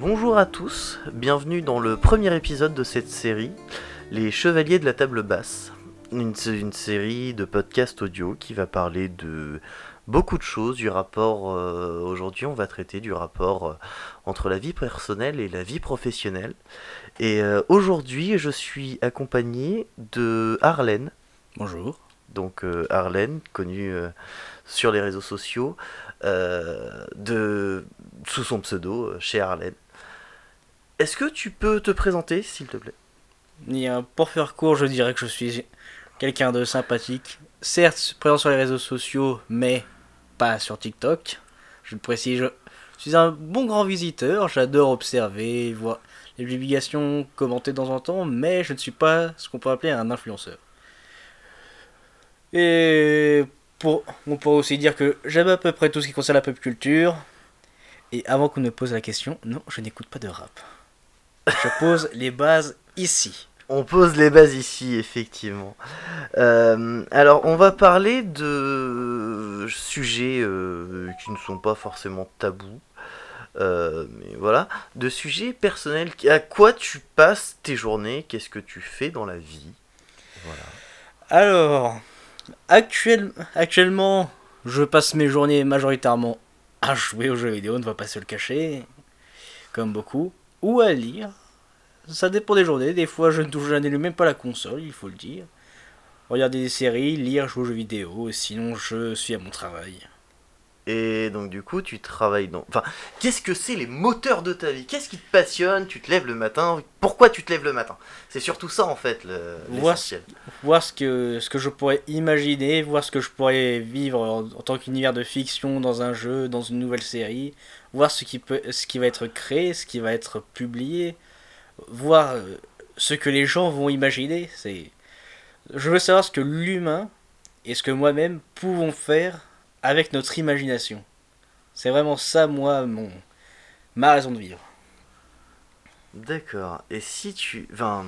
Bonjour à tous, bienvenue dans le premier épisode de cette série, Les Chevaliers de la Table Basse. Une, une série de podcasts audio qui va parler de beaucoup de choses, du rapport, euh, aujourd'hui on va traiter du rapport euh, entre la vie personnelle et la vie professionnelle. Et euh, aujourd'hui je suis accompagné de Arlène. Bonjour. Donc Arlène, connue sur les réseaux sociaux, de, sous son pseudo, chez Arlène. Est-ce que tu peux te présenter, s'il te plaît? Pour faire court, je dirais que je suis quelqu'un de sympathique, certes présent sur les réseaux sociaux, mais pas sur TikTok. Je le précise, je suis un bon grand visiteur, j'adore observer, voir les publications, commenter de temps en temps, mais je ne suis pas ce qu'on peut appeler un influenceur. Et on pourrait aussi dire que j'aime à peu près tout ce qui concerne la pop culture. Et avant qu'on me pose la question, non, je n'écoute pas de rap. Je pose les bases ici. On pose les bases ici, effectivement. Euh, alors, on va parler de sujets euh, qui ne sont pas forcément tabous. Euh, mais voilà, de sujets personnels. À quoi tu passes tes journées? Qu'est-ce que tu fais dans la vie? Voilà. Alors, actuellement, je passe mes journées majoritairement à jouer aux jeux vidéo, on ne va pas se le cacher, comme beaucoup, ou à lire, ça dépend des journées. Des fois, je ne touche même pas la console, il faut le dire. Regarder des séries, lire, jouer aux jeux vidéo. Sinon, je suis à mon travail. Et donc, du coup, tu travailles dans. Enfin, qu'est-ce que c'est les moteurs de ta vie? Qu'est-ce qui te passionne? Tu te lèves le matin Pourquoi tu te lèves le matin? C'est surtout ça, en fait, l'essentiel. Voir, ce, que, ce que je pourrais imaginer, voir ce que je pourrais vivre en, tant qu'univers de fiction dans un jeu, dans une nouvelle série. Voir ce qui, peut, ce qui va être créé, ce qui va être publié voir euh, ce que les gens vont imaginer. C'est, je veux savoir ce que l'humain et ce que moi-même pouvons faire avec notre imagination. C'est vraiment ça, moi, mon ma raison de vivre. D'accord. Et si tu, enfin,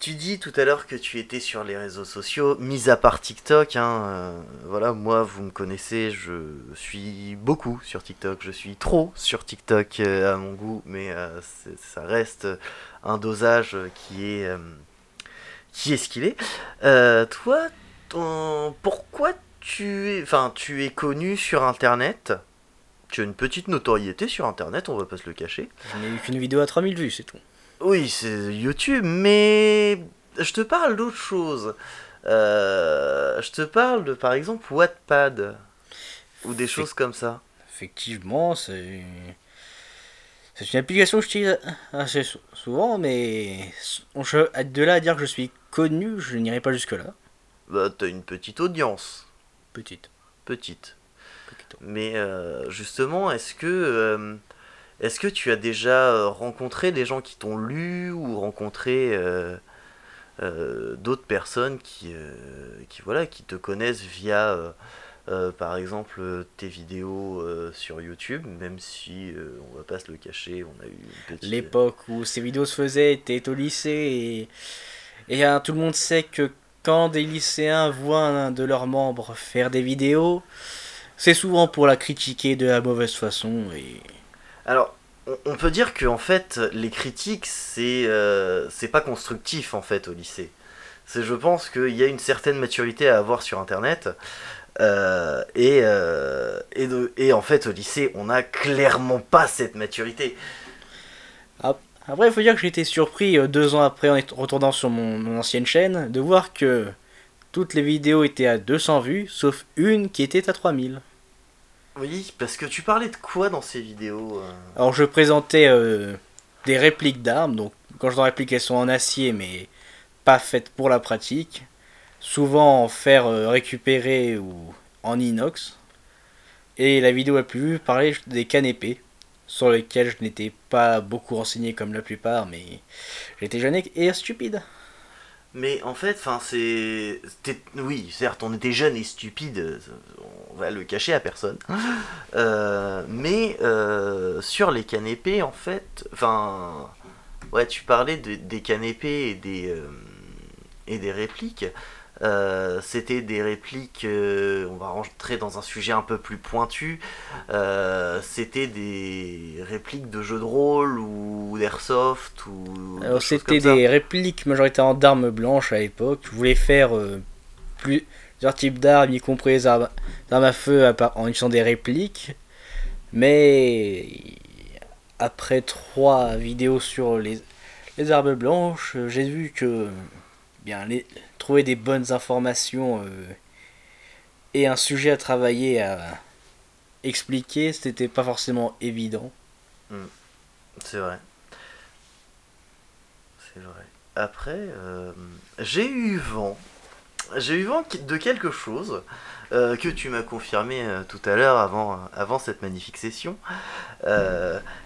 tu dis tout à l'heure que tu étais sur les réseaux sociaux, mis à part TikTok, hein, euh, voilà, moi vous me connaissez, je suis beaucoup sur TikTok, je suis trop sur TikTok euh, à mon goût, mais euh, ça reste un dosage qui est qui est ce qu'il est. toi, pourquoi tu es, enfin, tu es connu sur Internet? Tu as une petite notoriété sur Internet, on va pas se le cacher. Je eu qu'une vidéo à 3000 vues, c'est tout. Oui, c'est YouTube, mais je te parle d'autre chose. Euh, je te parle de, par exemple, Wattpad. Ou des choses comme ça. Effectivement, c'est. C'est une application que j'utilise assez souvent, mais de là à dire que je suis connu, je n'irai pas jusque-là. Bah, t'as une petite audience. Petite. Petite. Mais euh, justement, est-ce que. Euh, est-ce que tu as déjà euh, rencontré des gens qui t'ont lu ou rencontré euh, euh, d'autres personnes qui, te connaissent via, par exemple, tes vidéos sur YouTube, même si on va pas se le cacher, on a eu une petite... L'époque où ces vidéos se faisaient était au lycée et, et hein, tout le monde sait que quand des lycéens voient un de leurs membres faire des vidéos, c'est souvent pour la critiquer de la mauvaise façon et alors, on, peut dire que en fait, les critiques, c'est euh, c'est pas constructif en fait au lycée. C'est, je pense qu'il y a une certaine maturité à avoir sur Internet. Euh, et, euh, et, en fait, au lycée, on n'a clairement pas cette maturité. Après, il faut dire que j'ai été surpris deux ans après, en retournant sur mon, mon, ancienne chaîne, de voir que toutes les vidéos étaient à 200 vues, sauf une qui était à 3000. Oui, parce que tu parlais de quoi dans ces vidéos euh Alors je présentais euh, des répliques d'armes, donc quand je dis répliques elles sont en acier mais pas faites pour la pratique, souvent en fer euh, récupéré ou en inox. Et la vidéo la plus vue parlait des canépés, sur lesquels je n'étais pas beaucoup renseigné comme la plupart, mais j'étais jeune et stupide. Mais en fait, enfin, c'est. Oui, certes, on était jeune et stupide, on va le cacher à personne. Euh, mais euh, sur les canépés, en fait, enfin. Ouais, tu parlais de, des canépés et des, euh, et des répliques. Euh, c'était des répliques, euh, on va rentrer dans un sujet un peu plus pointu, euh, c'était des répliques de jeux de rôle ou d'airsoft ou... Alors c'était des répliques majoritairement d'armes blanches à l'époque. Je voulais faire plusieurs types d'armes, y compris les armes, à feu en utilisant des répliques. Mais après trois vidéos sur les, les armes blanches, j'ai vu que trouver des bonnes informations euh, et un sujet à travailler, à expliquer, c'était pas forcément évident. Hmm. C'est vrai. C'est vrai. Après, euh, j'ai eu vent. J'ai eu vent de quelque chose euh, que tu m'as confirmé tout à l'heure avant, avant cette magnifique session.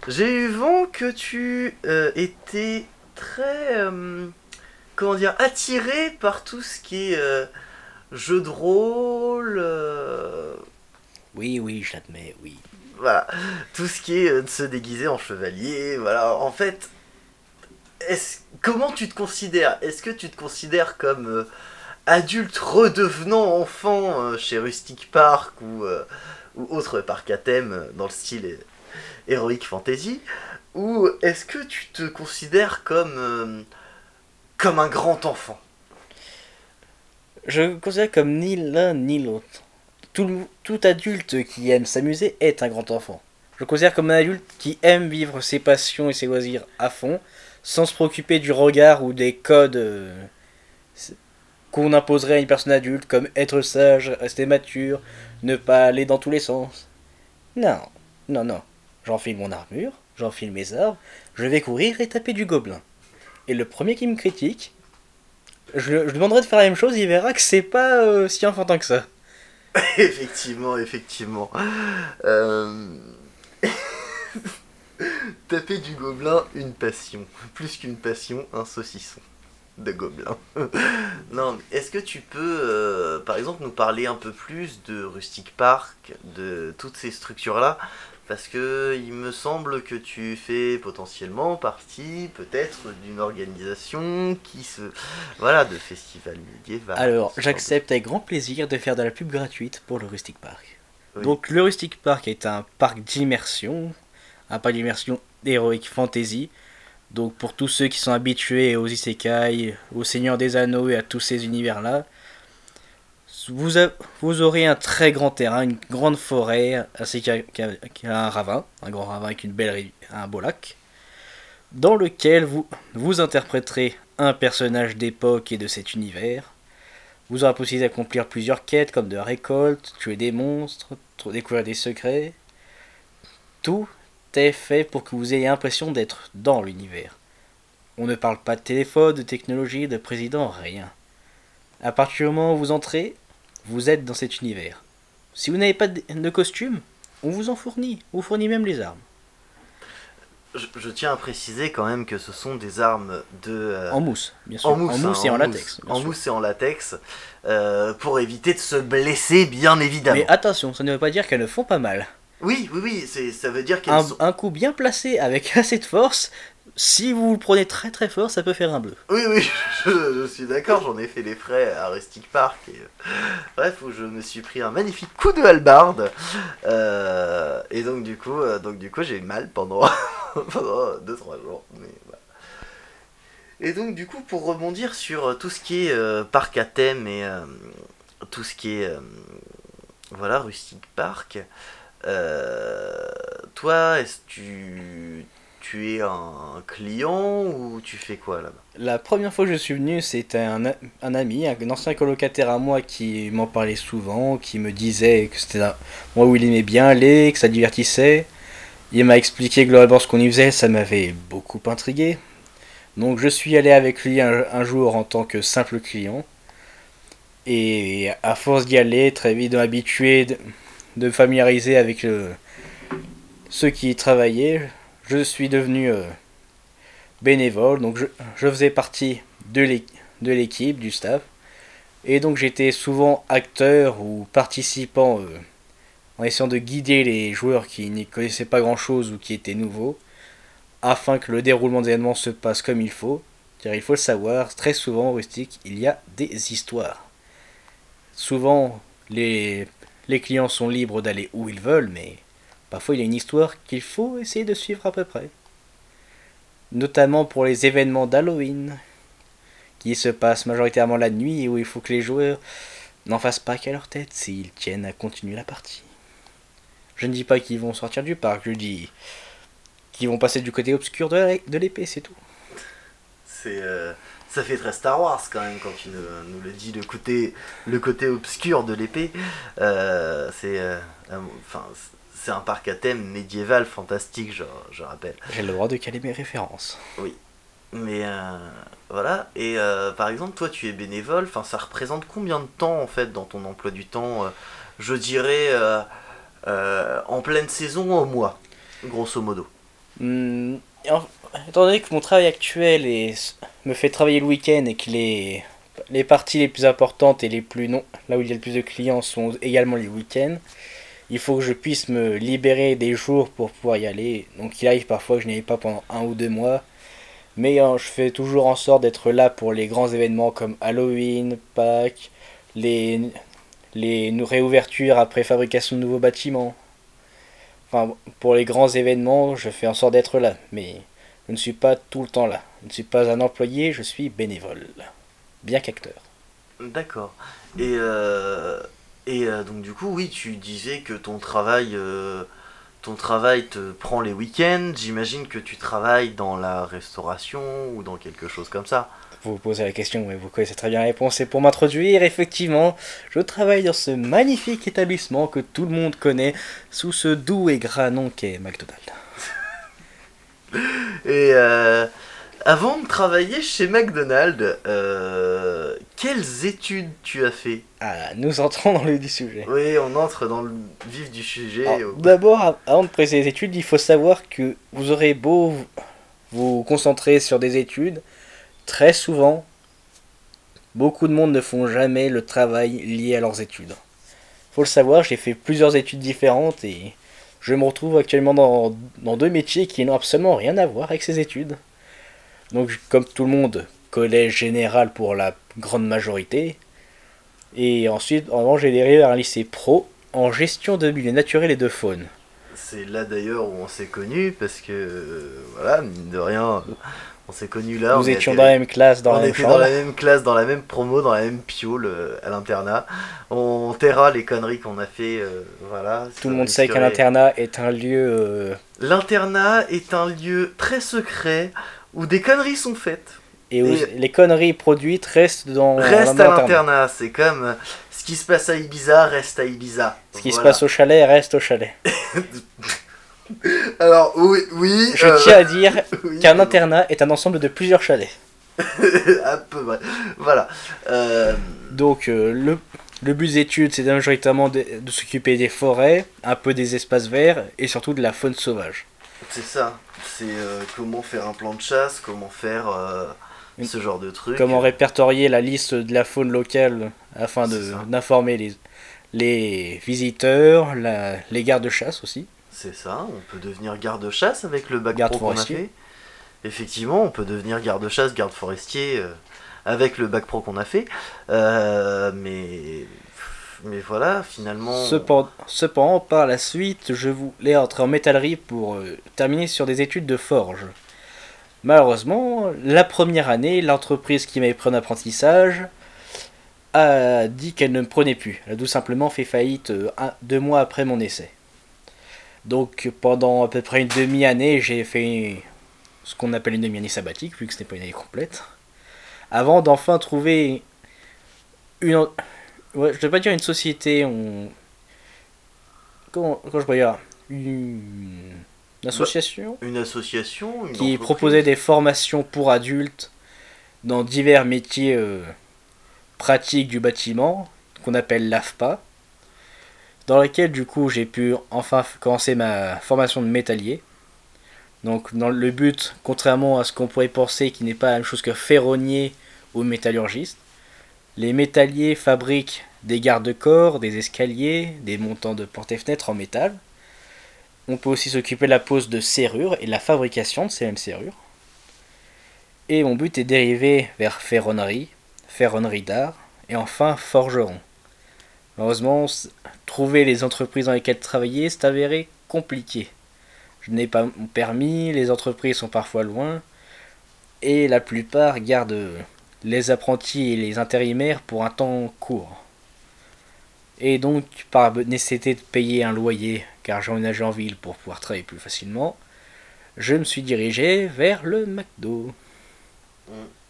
j'ai eu vent que tu étais très comment dire, attiré par tout ce qui est euh, jeu de rôle. Euh, oui, oui, je l'admets, oui. Voilà, tout ce qui est euh, de se déguiser en chevalier, voilà. En fait, comment tu te considères? Est-ce que tu te considères comme adulte redevenant enfant chez Rustic Park ou, ou autre parc à thème dans le style Heroic Fantasy? Ou est-ce que tu te considères comme comme un grand enfant. Je considère comme ni l'un ni l'autre. Tout, tout, adulte qui aime s'amuser est un grand enfant. Je considère comme un adulte qui aime vivre ses passions et ses loisirs à fond, sans se préoccuper du regard ou des codes euh, qu'on imposerait à une personne adulte, comme être sage, rester mature, ne pas aller dans tous les sens. Non, non, non. J'enfile mon armure, j'enfile mes armes, je vais courir et taper du gobelin. Et le premier qui me critique, je, lui demanderai de faire la même chose, il verra que c'est pas euh, si enfantin que ça. effectivement, effectivement. Euh, taper du gobelin, une passion. Plus qu'une passion, un saucisson de gobelin. non, est-ce que tu peux, euh, par exemple, nous parler un peu plus de Rustic Park, de toutes ces structures-là? Parce que il me semble que tu fais potentiellement partie peut-être d'une organisation qui se voilà de festival médiéval. Alors j'accepte avec grand plaisir de faire de la pub gratuite pour le Rustic Park. Donc le Rustic Park est un parc d'immersion, un parc d'immersion héroïque fantasy. Donc pour tous ceux qui sont habitués aux isekai, aux Seigneurs des Anneaux et à tous ces univers vous, aurez un très grand terrain, une grande forêt, ainsi qu'un ravin, un grand ravin avec un beau lac, dans lequel vous, vous interpréterez un personnage d'époque et de cet univers. Vous aurez possibilité d'accomplir plusieurs quêtes comme de la récolte, tuer des monstres, découvrir des secrets. Tout est fait pour que vous ayez l'impression d'être dans l'univers. On ne parle pas de téléphone, de technologie, de président, rien. À partir du moment où vous entrez, vous êtes dans cet univers. Si vous n'avez pas de costume, on vous en fournit. On vous fournit même les armes. Je, tiens à préciser quand même que ce sont des armes de... Euh, en mousse, bien sûr. En mousse, et en, latex. En mousse et en latex, euh, pour éviter de se blesser, bien évidemment. Mais attention, ça ne veut pas dire qu'elles ne font pas mal. Oui, oui, oui, ça veut dire qu'elles un, un coup bien placé avec assez de force, si vous le prenez très très fort, ça peut faire un bleu. Oui, oui, je, suis d'accord, j'en ai fait les frais à Rustic Park. Euh, bref, où je me suis pris un magnifique coup de halbarde. Euh, et donc, du coup, euh, du coup j'ai eu mal pendant 2-3 jours. Et donc, du coup, pour rebondir sur tout ce qui est parc à thème et tout ce qui est. voilà, Rustic Park. toi, est-ce que tu tu es un client ou tu fais quoi là-bas La première fois que je suis venu, c'était un, ami, un ancien colocataire à moi qui m'en parlait souvent, qui me disait que c'était moi où il aimait bien aller, que ça divertissait. Il m'a expliqué globalement ce qu'on y faisait, ça m'avait beaucoup intrigué. Donc je suis allé avec lui un, jour en tant que simple client. Et à force d'y aller, très vite de m'habituer, de, me familiariser avec ceux qui y travaillaient, je suis devenu euh, bénévole, donc je, faisais partie de l'équipe, du staff, et donc j'étais souvent acteur ou participant euh, en essayant de guider les joueurs qui n'y connaissaient pas grand chose ou qui étaient nouveaux, afin que le déroulement des événements se passe comme il faut, car il faut le savoir, très souvent en rustique, il y a des histoires. souvent les clients sont libres d'aller où ils veulent, mais parfois il y a une histoire qu'il faut essayer de suivre à peu près. Notamment pour les événements d'Halloween, qui se passent majoritairement la nuit et où il faut que les joueurs n'en fassent pas qu'à leur tête s'ils tiennent à continuer la partie. Je ne dis pas qu'ils vont sortir du parc, je dis qu'ils vont passer du côté obscur de l'épée, c'est tout. C'est euh, ça fait très Star Wars quand même quand tu nous, le dis le côté obscur de l'épée. Euh, c'est euh, enfin c'est un parc à thème médiéval fantastique, je, je rappelle. J'ai le droit de caler mes références. Oui. Mais voilà, et par exemple, toi tu es bénévole, enfin ça représente combien de temps en fait dans ton emploi du temps Je dirais en pleine saison au mois, grosso modo? Hmm, étant donné que mon travail actuel est, me fait travailler le week-end et que les, les parties les plus importantes et les plus non, là où il y a le plus de clients sont également les week-ends, il faut que je puisse me libérer des jours pour pouvoir y aller. Donc il arrive parfois que je n'y aille pas pendant un ou deux mois. Mais hein, je fais toujours en sorte d'être là pour les grands événements comme Halloween, Pâques, les, les réouvertures après fabrication de nouveaux bâtiments. Enfin, pour les grands événements, je fais en sorte d'être là. Mais je ne suis pas tout le temps là. Je ne suis pas un employé, je suis bénévole. Bien qu'acteur. D'accord. Et, euh, et euh, donc du coup, oui, tu disais que ton travail, euh, ton travail te prend les week-ends. J'imagine que tu travailles dans la restauration ou dans quelque chose comme ça. Vous vous posez la question, mais vous connaissez très bien la réponse. Et pour m'introduire, effectivement, je travaille dans ce magnifique établissement que tout le monde connaît sous ce doux et gras nom qu'est McDonald's. Et euh, avant de travailler chez McDonald's, euh, quelles études tu as fait? Ah, Nous entrons dans le du sujet. Oui, on entre dans le vif du sujet. D'abord, avant de préciser les études, il faut savoir que vous aurez beau vous concentrer sur des études, très souvent, beaucoup de monde ne font jamais le travail lié à leurs études. Faut le savoir, j'ai fait plusieurs études différentes et je me retrouve actuellement dans, dans deux métiers qui n'ont absolument rien à voir avec ces études. Donc, comme tout le monde, collège général pour la grande majorité. Et ensuite, en j'ai dérivé vers un lycée pro en gestion de milieux naturels et de faune. C'est là d'ailleurs où on s'est connus parce que, euh, voilà, mine de rien, on s'est connus là. Nous étions dans la même classe, dans la même était dans la même classe, dans la même promo, dans la même piole euh, à l'internat. On taira les conneries qu'on a fait, euh, voilà. Tout le monde sait qu'un internat est un lieu. L'internat est un lieu très secret où des conneries sont faites. Et où les conneries produites restent dans. Restent à l'internat. C'est comme ce qui se passe à Ibiza reste à Ibiza. Ce qui se passe au chalet reste au chalet. Alors, oui, oui. Je tiens à dire qu'un internat est un ensemble de plusieurs chalets. à peu près. Voilà. Euh, Donc, euh, le, le but des études, c'est majoritairement de, s'occuper des forêts, un peu des espaces verts et surtout de la faune sauvage. C'est ça. C'est euh, comment faire un plan de chasse, comment faire ce genre de trucs. Comment répertorier la liste de la faune locale afin d'informer les, les visiteurs, la, les gardes de chasse aussi. C'est ça, on peut devenir garde-chasse avec le bac pro qu'on a fait. Effectivement, on peut devenir garde-chasse, garde forestier euh, avec le bac pro qu'on a fait. Euh, mais, mais voilà, finalement. Cependant, par la suite, je voulais entrer en métallerie pour euh, terminer sur des études de forge. Malheureusement, la première année, l'entreprise qui m'avait pris en apprentissage a dit qu'elle ne me prenait plus. Elle a tout simplement fait faillite deux mois après mon essai. Donc pendant à peu près une demi-année, j'ai fait ce qu'on appelle une demi-année sabbatique, vu que ce n'est pas une année complète, avant d'enfin trouver une... Ouais, je ne vais pas dire une société, on... Comment, je peux dire Une, association Une association Qui proposait des formations pour adultes dans divers métiers euh, pratiques du bâtiment, qu'on appelle l'AFPA dans laquelle du coup j'ai pu enfin commencer ma formation de métallier. Donc dans le but, contrairement à ce qu'on pourrait penser qui n'est pas la même chose que ferronnier ou métallurgiste, les métalliers fabriquent des garde-corps, des escaliers, des montants de portes et fenêtres en métal. On peut aussi s'occuper de la pose de serrures et de la fabrication de ces mêmes serrures. Et mon but est dérivé vers ferronnerie, ferronnerie d'art et enfin forgeron. Malheureusement, trouver les entreprises dans lesquelles travailler, c'est avéré compliqué. Je n'ai pas mon permis, les entreprises sont parfois loin, et la plupart gardent les apprentis et les intérimaires pour un temps court. Et donc, par nécessité de payer un loyer, car j'emménageais en ville pour pouvoir travailler plus facilement, je me suis dirigé vers le McDo.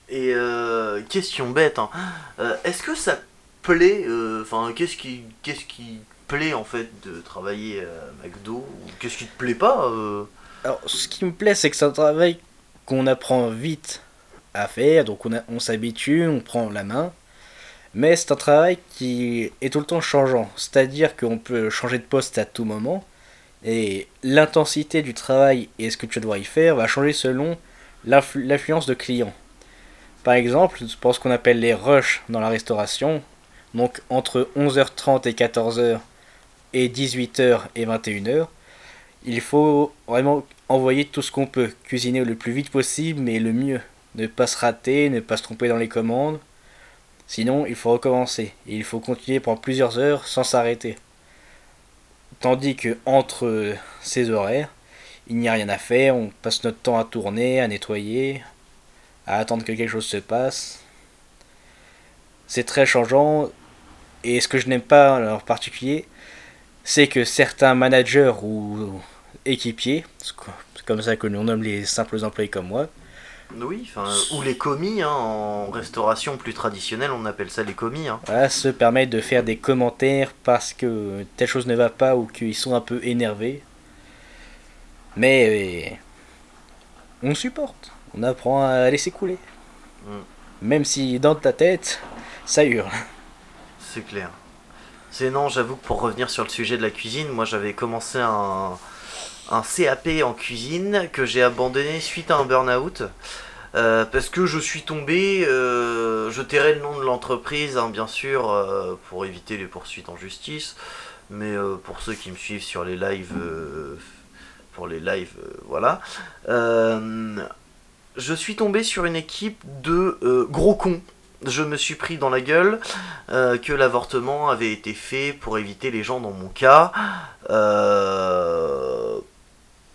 Et euh, question bête, hein. euh, est-ce que ça plaît euh, Enfin, qu'est-ce qui, qu'est-ce qui plaît en fait de travailler à McDo? Qu'est-ce qui te plaît pas Alors, ce qui me plaît, c'est que c'est un travail qu'on apprend vite faire, donc on, on s'habitue, on prend la main. Mais c'est un travail qui est tout le temps changeant, c'est-à-dire qu'on peut changer de poste à tout moment, et l'intensité du travail et ce que tu dois y faire va changer selon l'affluence de clients. Par exemple, pour ce qu'on appelle les rushs dans la restauration, donc entre 11h30 et 14h et 18h et 21h, il faut vraiment envoyer tout ce qu'on peut, cuisiner le plus vite possible mais le mieux, ne pas se rater, ne pas se tromper dans les commandes. Sinon, il faut recommencer et il faut continuer pendant plusieurs heures sans s'arrêter. Tandis que entre ces horaires, il n'y a rien à faire, on passe notre temps à tourner, à nettoyer, à attendre que quelque chose se passe. C'est très changeant et ce que je n'aime pas en particulier, c'est que certains managers ou équipiers, comme ça que l'on nomme les simples employés comme moi, oui, ou les commis, hein, en restauration plus traditionnelle, on appelle ça les commis. Hein. Voilà, se permettent de faire des commentaires parce que telle chose ne va pas ou qu'ils sont un peu énervés. Mais on supporte, on apprend à laisser couler. Mm. Même si dans ta tête, ça hurle. C'est clair. C'est non, j'avoue que pour revenir sur le sujet de la cuisine, moi j'avais commencé un, un CAP en cuisine que j'ai abandonné suite à un burn-out. Euh, parce que je suis tombé, euh, je tairai le nom de l'entreprise, hein, bien sûr, euh, pour éviter les poursuites en justice. Mais pour ceux qui me suivent sur les lives, pour les lives, voilà. je suis tombé sur une équipe de gros cons. Je me suis pris dans la gueule que l'avortement avait été fait pour éviter les gens dans mon cas.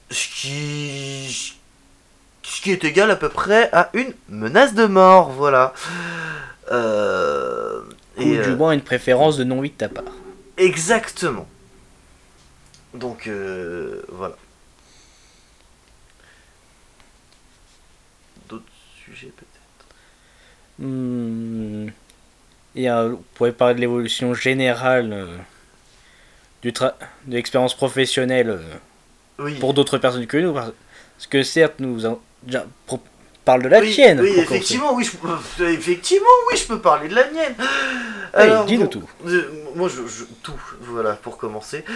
Ce qui ce qui est égal à peu près à une menace de mort, voilà. Euh, Ou du euh, moins une préférence de non-oui de ta part. Exactement. Donc euh, voilà. D'autres sujets peut-être? Hmm. Et on pourrait parler de l'évolution générale du de l'expérience professionnelle pour d'autres personnes que nous. Parce que certes, nous, parle de la tienne. Oui, effectivement, oui, je, effectivement, oui, je peux parler de la mienne. Alors, dis-nous tout. moi, je, tout, voilà, pour commencer.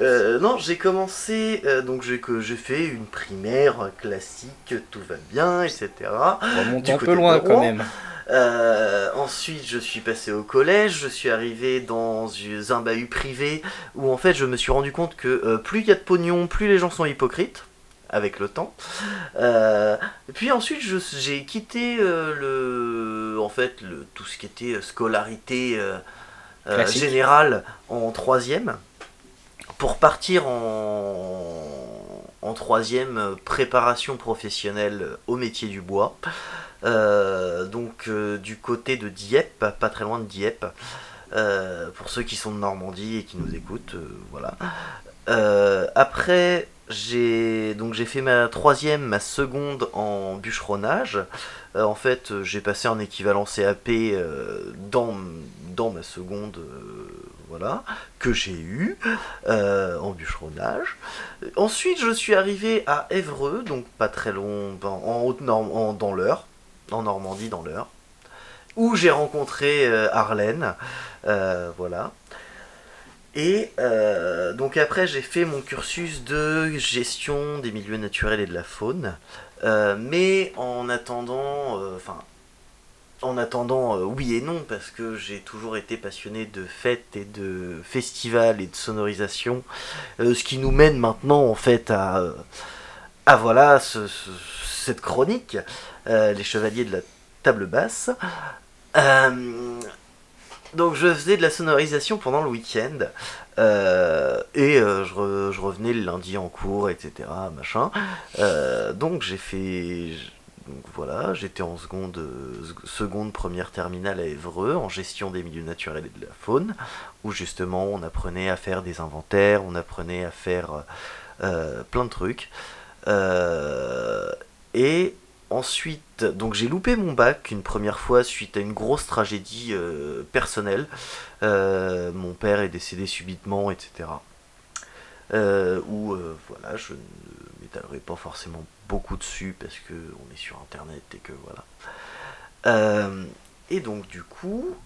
Euh, non, j'ai commencé, euh, donc j'ai que j'ai fait une primaire classique, tout va bien, etc. On remonte un peu loin quand même. Euh, ensuite, je suis passé au collège, je suis arrivé dans un bahut privé où en fait je me suis rendu compte que plus il y a de pognon, plus les gens sont hypocrites avec le temps. Euh, puis ensuite, j'ai quitté euh, le, en fait, le, tout ce qui était scolarité euh, générale en troisième, pour partir en, en troisième préparation professionnelle au métier du bois. donc du côté de Dieppe, pas très loin de Dieppe. pour ceux qui sont de Normandie et qui nous écoutent, voilà. après, j'ai donc j'ai fait ma troisième, ma seconde en bûcheronnage. Euh, en fait, j'ai passé un équivalent CAP euh, dans, ma seconde, euh, voilà, que j'ai eu en bûcheronnage. Ensuite, je suis arrivé à Évreux, donc pas très loin, en haute dans l'Eure, en Normandie dans l'Eure, où j'ai rencontré Arlène, voilà. Et euh, donc après j'ai fait mon cursus de gestion des milieux naturels et de la faune. Euh, mais en attendant, euh, enfin en attendant oui et non parce que j'ai toujours été passionné de fêtes et de festivals et de sonorisation. ce qui nous mène maintenant en fait à, à voilà cette chronique, les chevaliers de la table basse. Donc je faisais de la sonorisation pendant le week-end. euh, et euh, je, re- je revenais le lundi en cours, etc. Machin. Euh, donc j'ai fait. Voilà, j'étais en seconde, sec- seconde, première terminale à Évreux, en gestion des milieux naturels et de la faune, où justement on apprenait à faire des inventaires, on apprenait à faire plein de trucs. Et ensuite, donc j'ai loupé mon bac une première fois suite à une grosse tragédie euh, personnelle. Euh, mon père est décédé subitement, etc. Euh, où euh, voilà, je ne m'étalerai pas forcément beaucoup dessus parce que on est sur internet et que voilà. Et donc du coup,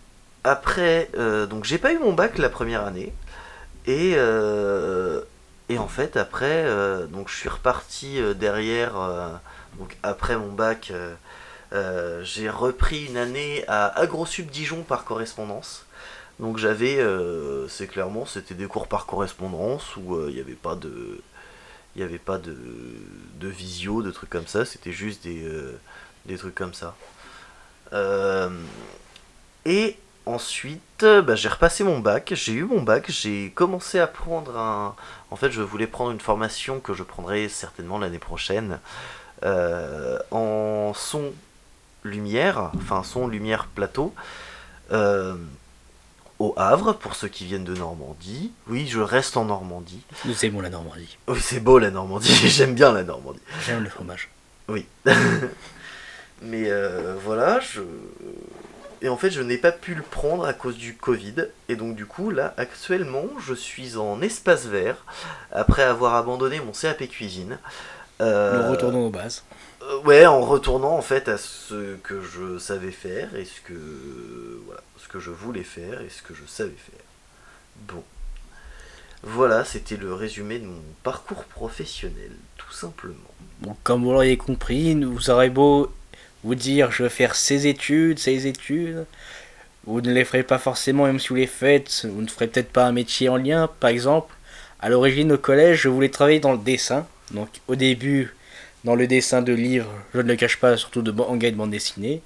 après, donc j'ai pas eu mon bac la première année et et en fait après, donc je suis reparti derrière, donc après mon bac, euh, euh, j'ai repris une année à AgroSub Dijon par correspondance. Donc j'avais, euh, c'est clairement, c'était des cours par correspondance où il n'y avait pas de, il avait pas de, visio, de trucs comme ça. C'était juste des, des trucs comme ça. Et ensuite, bah, j'ai repassé mon bac. J'ai eu mon bac. J'ai commencé à prendre un. En fait, je voulais prendre une formation que je prendrai certainement l'année prochaine euh, en son lumière, enfin son lumière plateau. Euh, au Havre, pour ceux qui viennent de Normandie. Oui, je reste en Normandie. Nous aimons la Normandie. Oui, c'est beau la Normandie, j'aime bien la Normandie. J'aime le fromage. Oui. Mais euh, voilà, je... Et en fait, je n'ai pas pu le prendre à cause du Covid. Et donc, du coup, là, actuellement, je suis en espace vert, après avoir abandonné mon CAP cuisine. Euh, Nous retournons aux bases. euh, ouais, en retournant en fait à ce que je savais faire et ce que voilà, ce que je voulais faire et ce que je savais faire. Bon. Voilà, c'était le résumé de mon parcours professionnel, tout simplement. Bon, comme vous l'auriez compris, nous aurez beau vous dire je veux faire ces études, ces études, vous ne les ferez pas forcément, même si vous les faites, vous ne ferez peut-être pas un métier en lien. Par exemple, à l'origine au collège, je voulais travailler dans le dessin. Donc au début, dans le dessin de livres, je ne le cache pas, surtout de manga et de bande dessinée.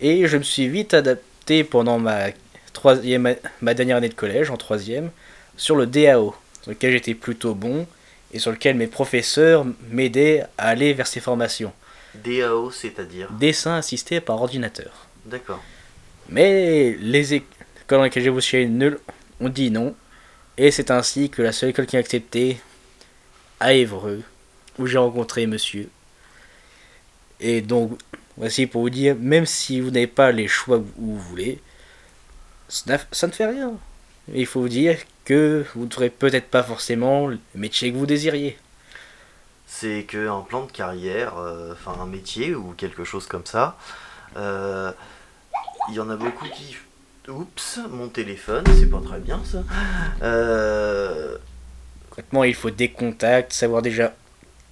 Et je me suis vite adapté pendant ma, troisième, ma dernière année de collège, en troisième, sur le DAO, sur lequel j'étais plutôt bon et sur lequel mes professeurs m'aidaient à aller vers ces formations. DAO, c'est-à-dire Dessin assisté par ordinateur. D'accord. Mais les écoles dans lesquelles j'ai ne ont dit non. Et c'est ainsi que la seule école qui a accepté à Évreux, où j'ai rencontré monsieur. Et donc, voici pour vous dire, même si vous n'avez pas les choix que vous voulez, ça ne fait rien. Il faut vous dire que vous ne ferez peut-être pas forcément le métier que vous désiriez. C'est qu'un plan de carrière, euh, enfin un métier ou quelque chose comme ça, euh, il y en a beaucoup qui... Oups, mon téléphone, c'est pas très bien ça. Euh, Concrètement, il faut des contacts, savoir déjà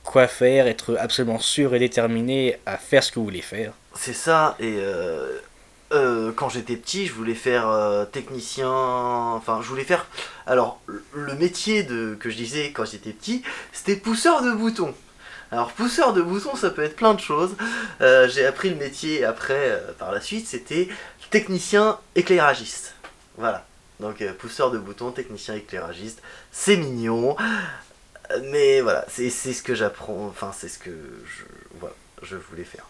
quoi faire, être absolument sûr et déterminé à faire ce que vous voulez faire. C'est ça, et euh, euh, quand j'étais petit, je voulais faire euh, technicien, enfin, je voulais faire... Alors, le- métier de, que je disais quand j'étais petit, c'était pousseur de boutons. Alors, pousseur de boutons, ça peut être plein de choses. J'ai appris le métier après, par la suite, c'était technicien éclairagiste. Voilà. Donc, euh, pousseur de boutons, technicien éclairagiste, c'est mignon. Mais voilà, c'est c'est ce que j'apprends, enfin, c'est ce que je, voilà, je voulais faire.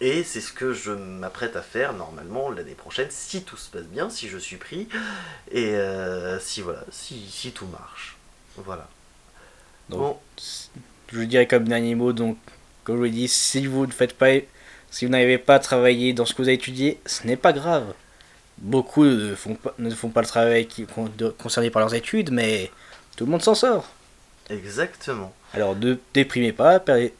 Et c'est ce que je m'apprête à faire normalement l'année prochaine, si tout se passe bien, si je suis pris, et euh, si voilà, si, si tout marche. Voilà. Donc, Bon, Je dirais comme dernier mot, donc, comme je vous l'ai dit, si vous ne faites pas, si vous n'arrivez pas à travailler dans ce que vous avez étudié, ce n'est pas grave. Beaucoup ne font pas, ne font pas le travail qui, concerné par leurs études, mais tout le monde s'en sort. exactement. Alors ne déprimez pas, perdez,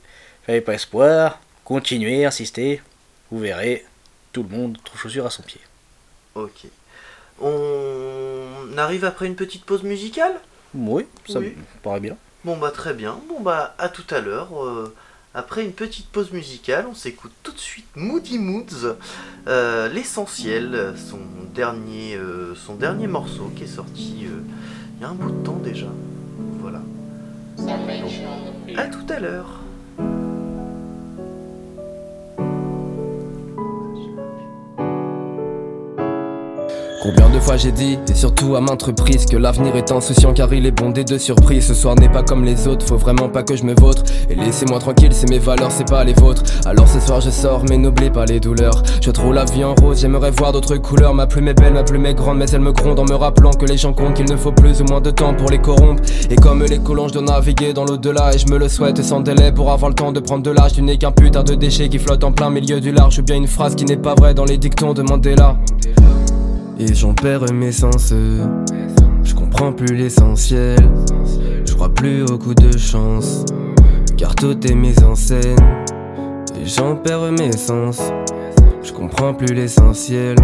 perdez pas espoir, continuez, insistez, vous verrez, tout le monde trouve chaussure à son pied. Ok. On arrive après une petite pause musicale? Oui, ça Oui. me paraît bien. Bon bah très bien. Bon bah à tout à l'heure. euh, après une petite pause musicale, on s'écoute tout de suite Moody Moods, euh, l'essentiel, son dernier, euh, son dernier morceau qui est sorti euh, il y a un bout de temps déjà. Voilà. À tout à l'heure. Combien de fois j'ai dit, et surtout à maintes reprises, que l'avenir est insouciant car il est bondé de surprises. Ce soir n'est pas comme les autres, faut vraiment pas que je me vautre. Et laissez-moi tranquille, c'est mes valeurs, c'est pas les vôtres. Alors ce soir je sors, mais n'oublie pas les douleurs. Je trouve la vie en rose, j'aimerais voir d'autres couleurs. Ma plume est belle, ma plume est grande, mais elle me gronde en me rappelant que les gens comptent, qu'il ne faut plus ou moins de temps pour les corrompre. Et comme les colons, je dois naviguer dans l'au-delà, et je me le souhaite sans délai pour avoir le temps de prendre de l'âge. Tu n'es qu'un putain de déchet qui flotte en plein milieu du large. Ou bien une phrase qui n'est pas vraie dans les dictons de Mandela. Et j'en perds mes sens. Je comprends plus l'essentiel. Je crois plus au coup de chance. Car tout est mis en scène. Et j'en perds mes sens. Je comprends plus l'essentiel.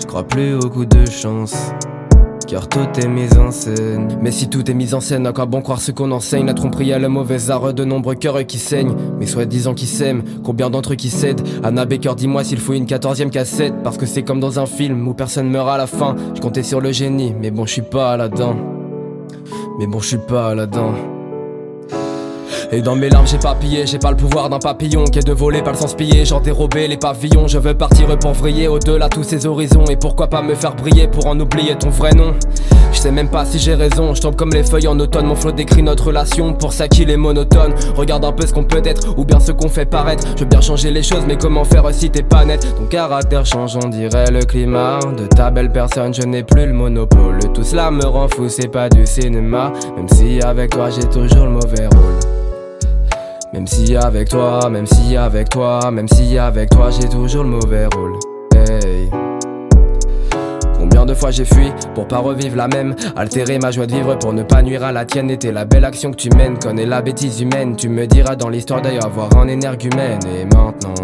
Je crois plus au coup de chance car tout est mis en scène. Mais si tout est mis en scène, à quoi bon croire ce qu'on enseigne? La tromperie à le mauvais art de nombreux cœurs qui saignent. Mais soi-disant qui s'aiment, combien d'entre eux qui cèdent? Anna Baker, dis-moi s'il faut une quatorzième cassette. Parce que c'est comme dans un film où personne meurt à la fin. Je comptais sur le génie, mais bon, je suis pas là-dedans. Mais bon, je suis pas là-dedans. Et dans mes larmes j'ai papillé, j'ai pas le pouvoir d'un papillon qui est de voler, pas le sens piller, genre dérober les pavillons. Je veux partir pour vriller au-delà tous ces horizons. Et pourquoi pas me faire briller pour en oublier ton vrai nom? Je sais même pas si j'ai raison, je tombe comme les feuilles en automne. Mon flot décrit notre relation, pour ça qu'il est monotone. Regarde un peu ce qu'on peut être, ou bien ce qu'on fait paraître. Je veux bien changer les choses, mais comment faire si t'es pas net? Ton caractère change, on dirait le climat. De ta belle personne, je n'ai plus le monopole. Tout cela me rend fou, c'est pas du cinéma. Même si avec toi j'ai toujours le mauvais rôle. Même si avec toi, même si avec toi, même si avec toi j'ai toujours le mauvais rôle. Hey. Combien de fois j'ai fui pour pas revivre la même Altérer ma joie de vivre pour ne pas nuire à la tienne Était la belle action que tu mènes, connais la bêtise humaine Tu me diras dans l'histoire d'ailleurs avoir un énergumène Et maintenant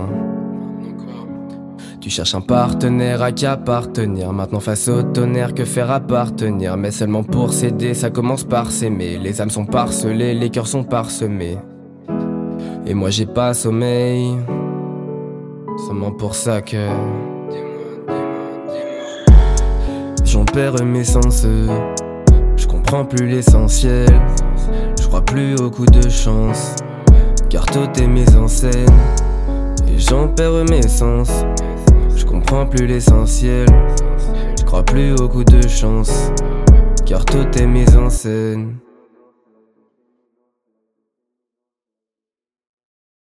tu cherches un partenaire à qui appartenir. Maintenant face au tonnerre, que faire appartenir? Mais seulement pour céder, ça commence par s'aimer. Les âmes sont parcelées, les cœurs sont parsemés. Et moi j'ai pas sommeil. Seulement pour ça que. J'en perds mes sens. Je comprends plus l'essentiel. Je crois plus au coup de chance. Car tout est mis en scène. Et j'en perds mes sens. Je comprends plus l'essentiel. Je crois plus au coup de chance. Car tout est mis en scène.